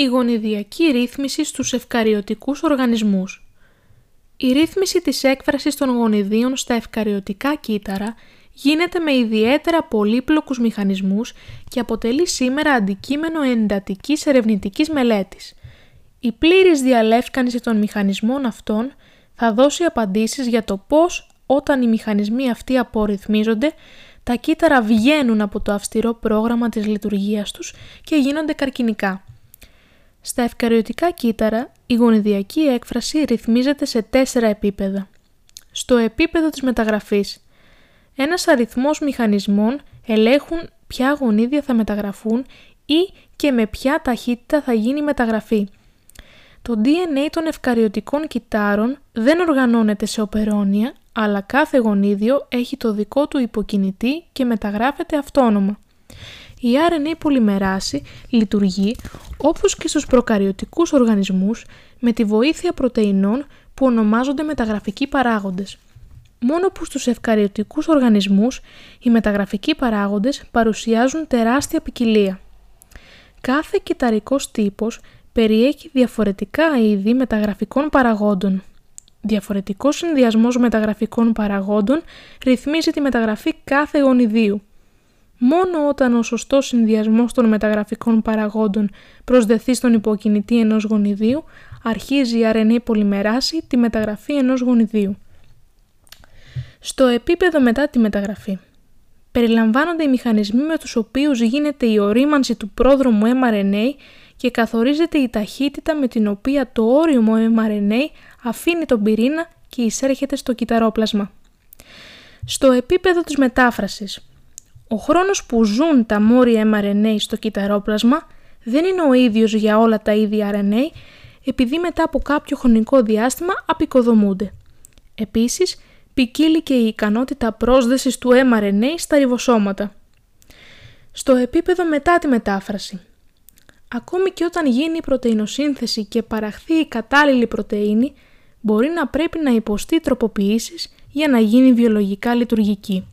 η γονιδιακή ρύθμιση στους ευκαριωτικούς οργανισμούς. Η ρύθμιση της έκφρασης των γονιδίων στα ευκαριωτικά κύτταρα γίνεται με ιδιαίτερα πολύπλοκους μηχανισμούς και αποτελεί σήμερα αντικείμενο εντατικής ερευνητικής μελέτης. Η πλήρης διαλεύκανση των μηχανισμών αυτών θα δώσει απαντήσεις για το πώς όταν οι μηχανισμοί αυτοί απορριθμίζονται, τα κύτταρα βγαίνουν από το αυστηρό πρόγραμμα της λειτουργίας τους και γίνονται καρκινικά. Στα ευκαριωτικά κύτταρα, η γονιδιακή έκφραση ρυθμίζεται σε τέσσερα επίπεδα. Στο επίπεδο της μεταγραφής, ένας αριθμός μηχανισμών ελέγχουν ποια γονίδια θα μεταγραφούν ή και με ποια ταχύτητα θα γίνει η μεταγραφή. Το DNA των ευκαριωτικών κυτάρων δεν οργανώνεται σε οπερόνια, αλλά κάθε γονίδιο έχει το δικό του υποκινητή και μεταγράφεται αυτόνομα. Η RNA πολυμεράση λειτουργεί όπως και στους προκαριωτικούς οργανισμούς με τη βοήθεια πρωτεϊνών που ονομάζονται μεταγραφικοί παράγοντες. Μόνο που στους ευκαριωτικούς οργανισμούς οι μεταγραφικοί παράγοντες παρουσιάζουν τεράστια ποικιλία. Κάθε κυταρικός τύπος περιέχει διαφορετικά είδη μεταγραφικών παραγόντων. Διαφορετικός συνδυασμός μεταγραφικών παραγόντων ρυθμίζει τη μεταγραφή κάθε γονιδίου. Μόνο όταν ο σωστός συνδυασμός των μεταγραφικών παραγόντων προσδεθεί στον υποκινητή ενός γονιδίου, αρχίζει η RNA πολυμεράση τη μεταγραφή ενός γονιδίου. Στο επίπεδο μετά τη μεταγραφή. Περιλαμβάνονται οι μηχανισμοί με τους οποίους γίνεται η ορίμανση του πρόδρομου mRNA και καθορίζεται η ταχύτητα με την οποία το όριμο mRNA αφήνει τον πυρήνα και εισέρχεται στο κυταρόπλασμα. Στο επίπεδο της μετάφρασης. Ο χρόνος που ζουν τα μόρια mRNA στο κυταρόπλασμα δεν είναι ο ίδιος για όλα τα είδη RNA, επειδή μετά από κάποιο χρονικό διάστημα απεικοδομούνται. Επίσης, ποικίλει και η ικανότητα πρόσδεσης του mRNA στα ριβοσώματα. Στο επίπεδο μετά τη μετάφραση. Ακόμη και όταν γίνει η πρωτεϊνοσύνθεση και παραχθεί η κατάλληλη πρωτεΐνη, μπορεί να πρέπει να υποστεί τροποποιήσεις για να γίνει βιολογικά λειτουργική.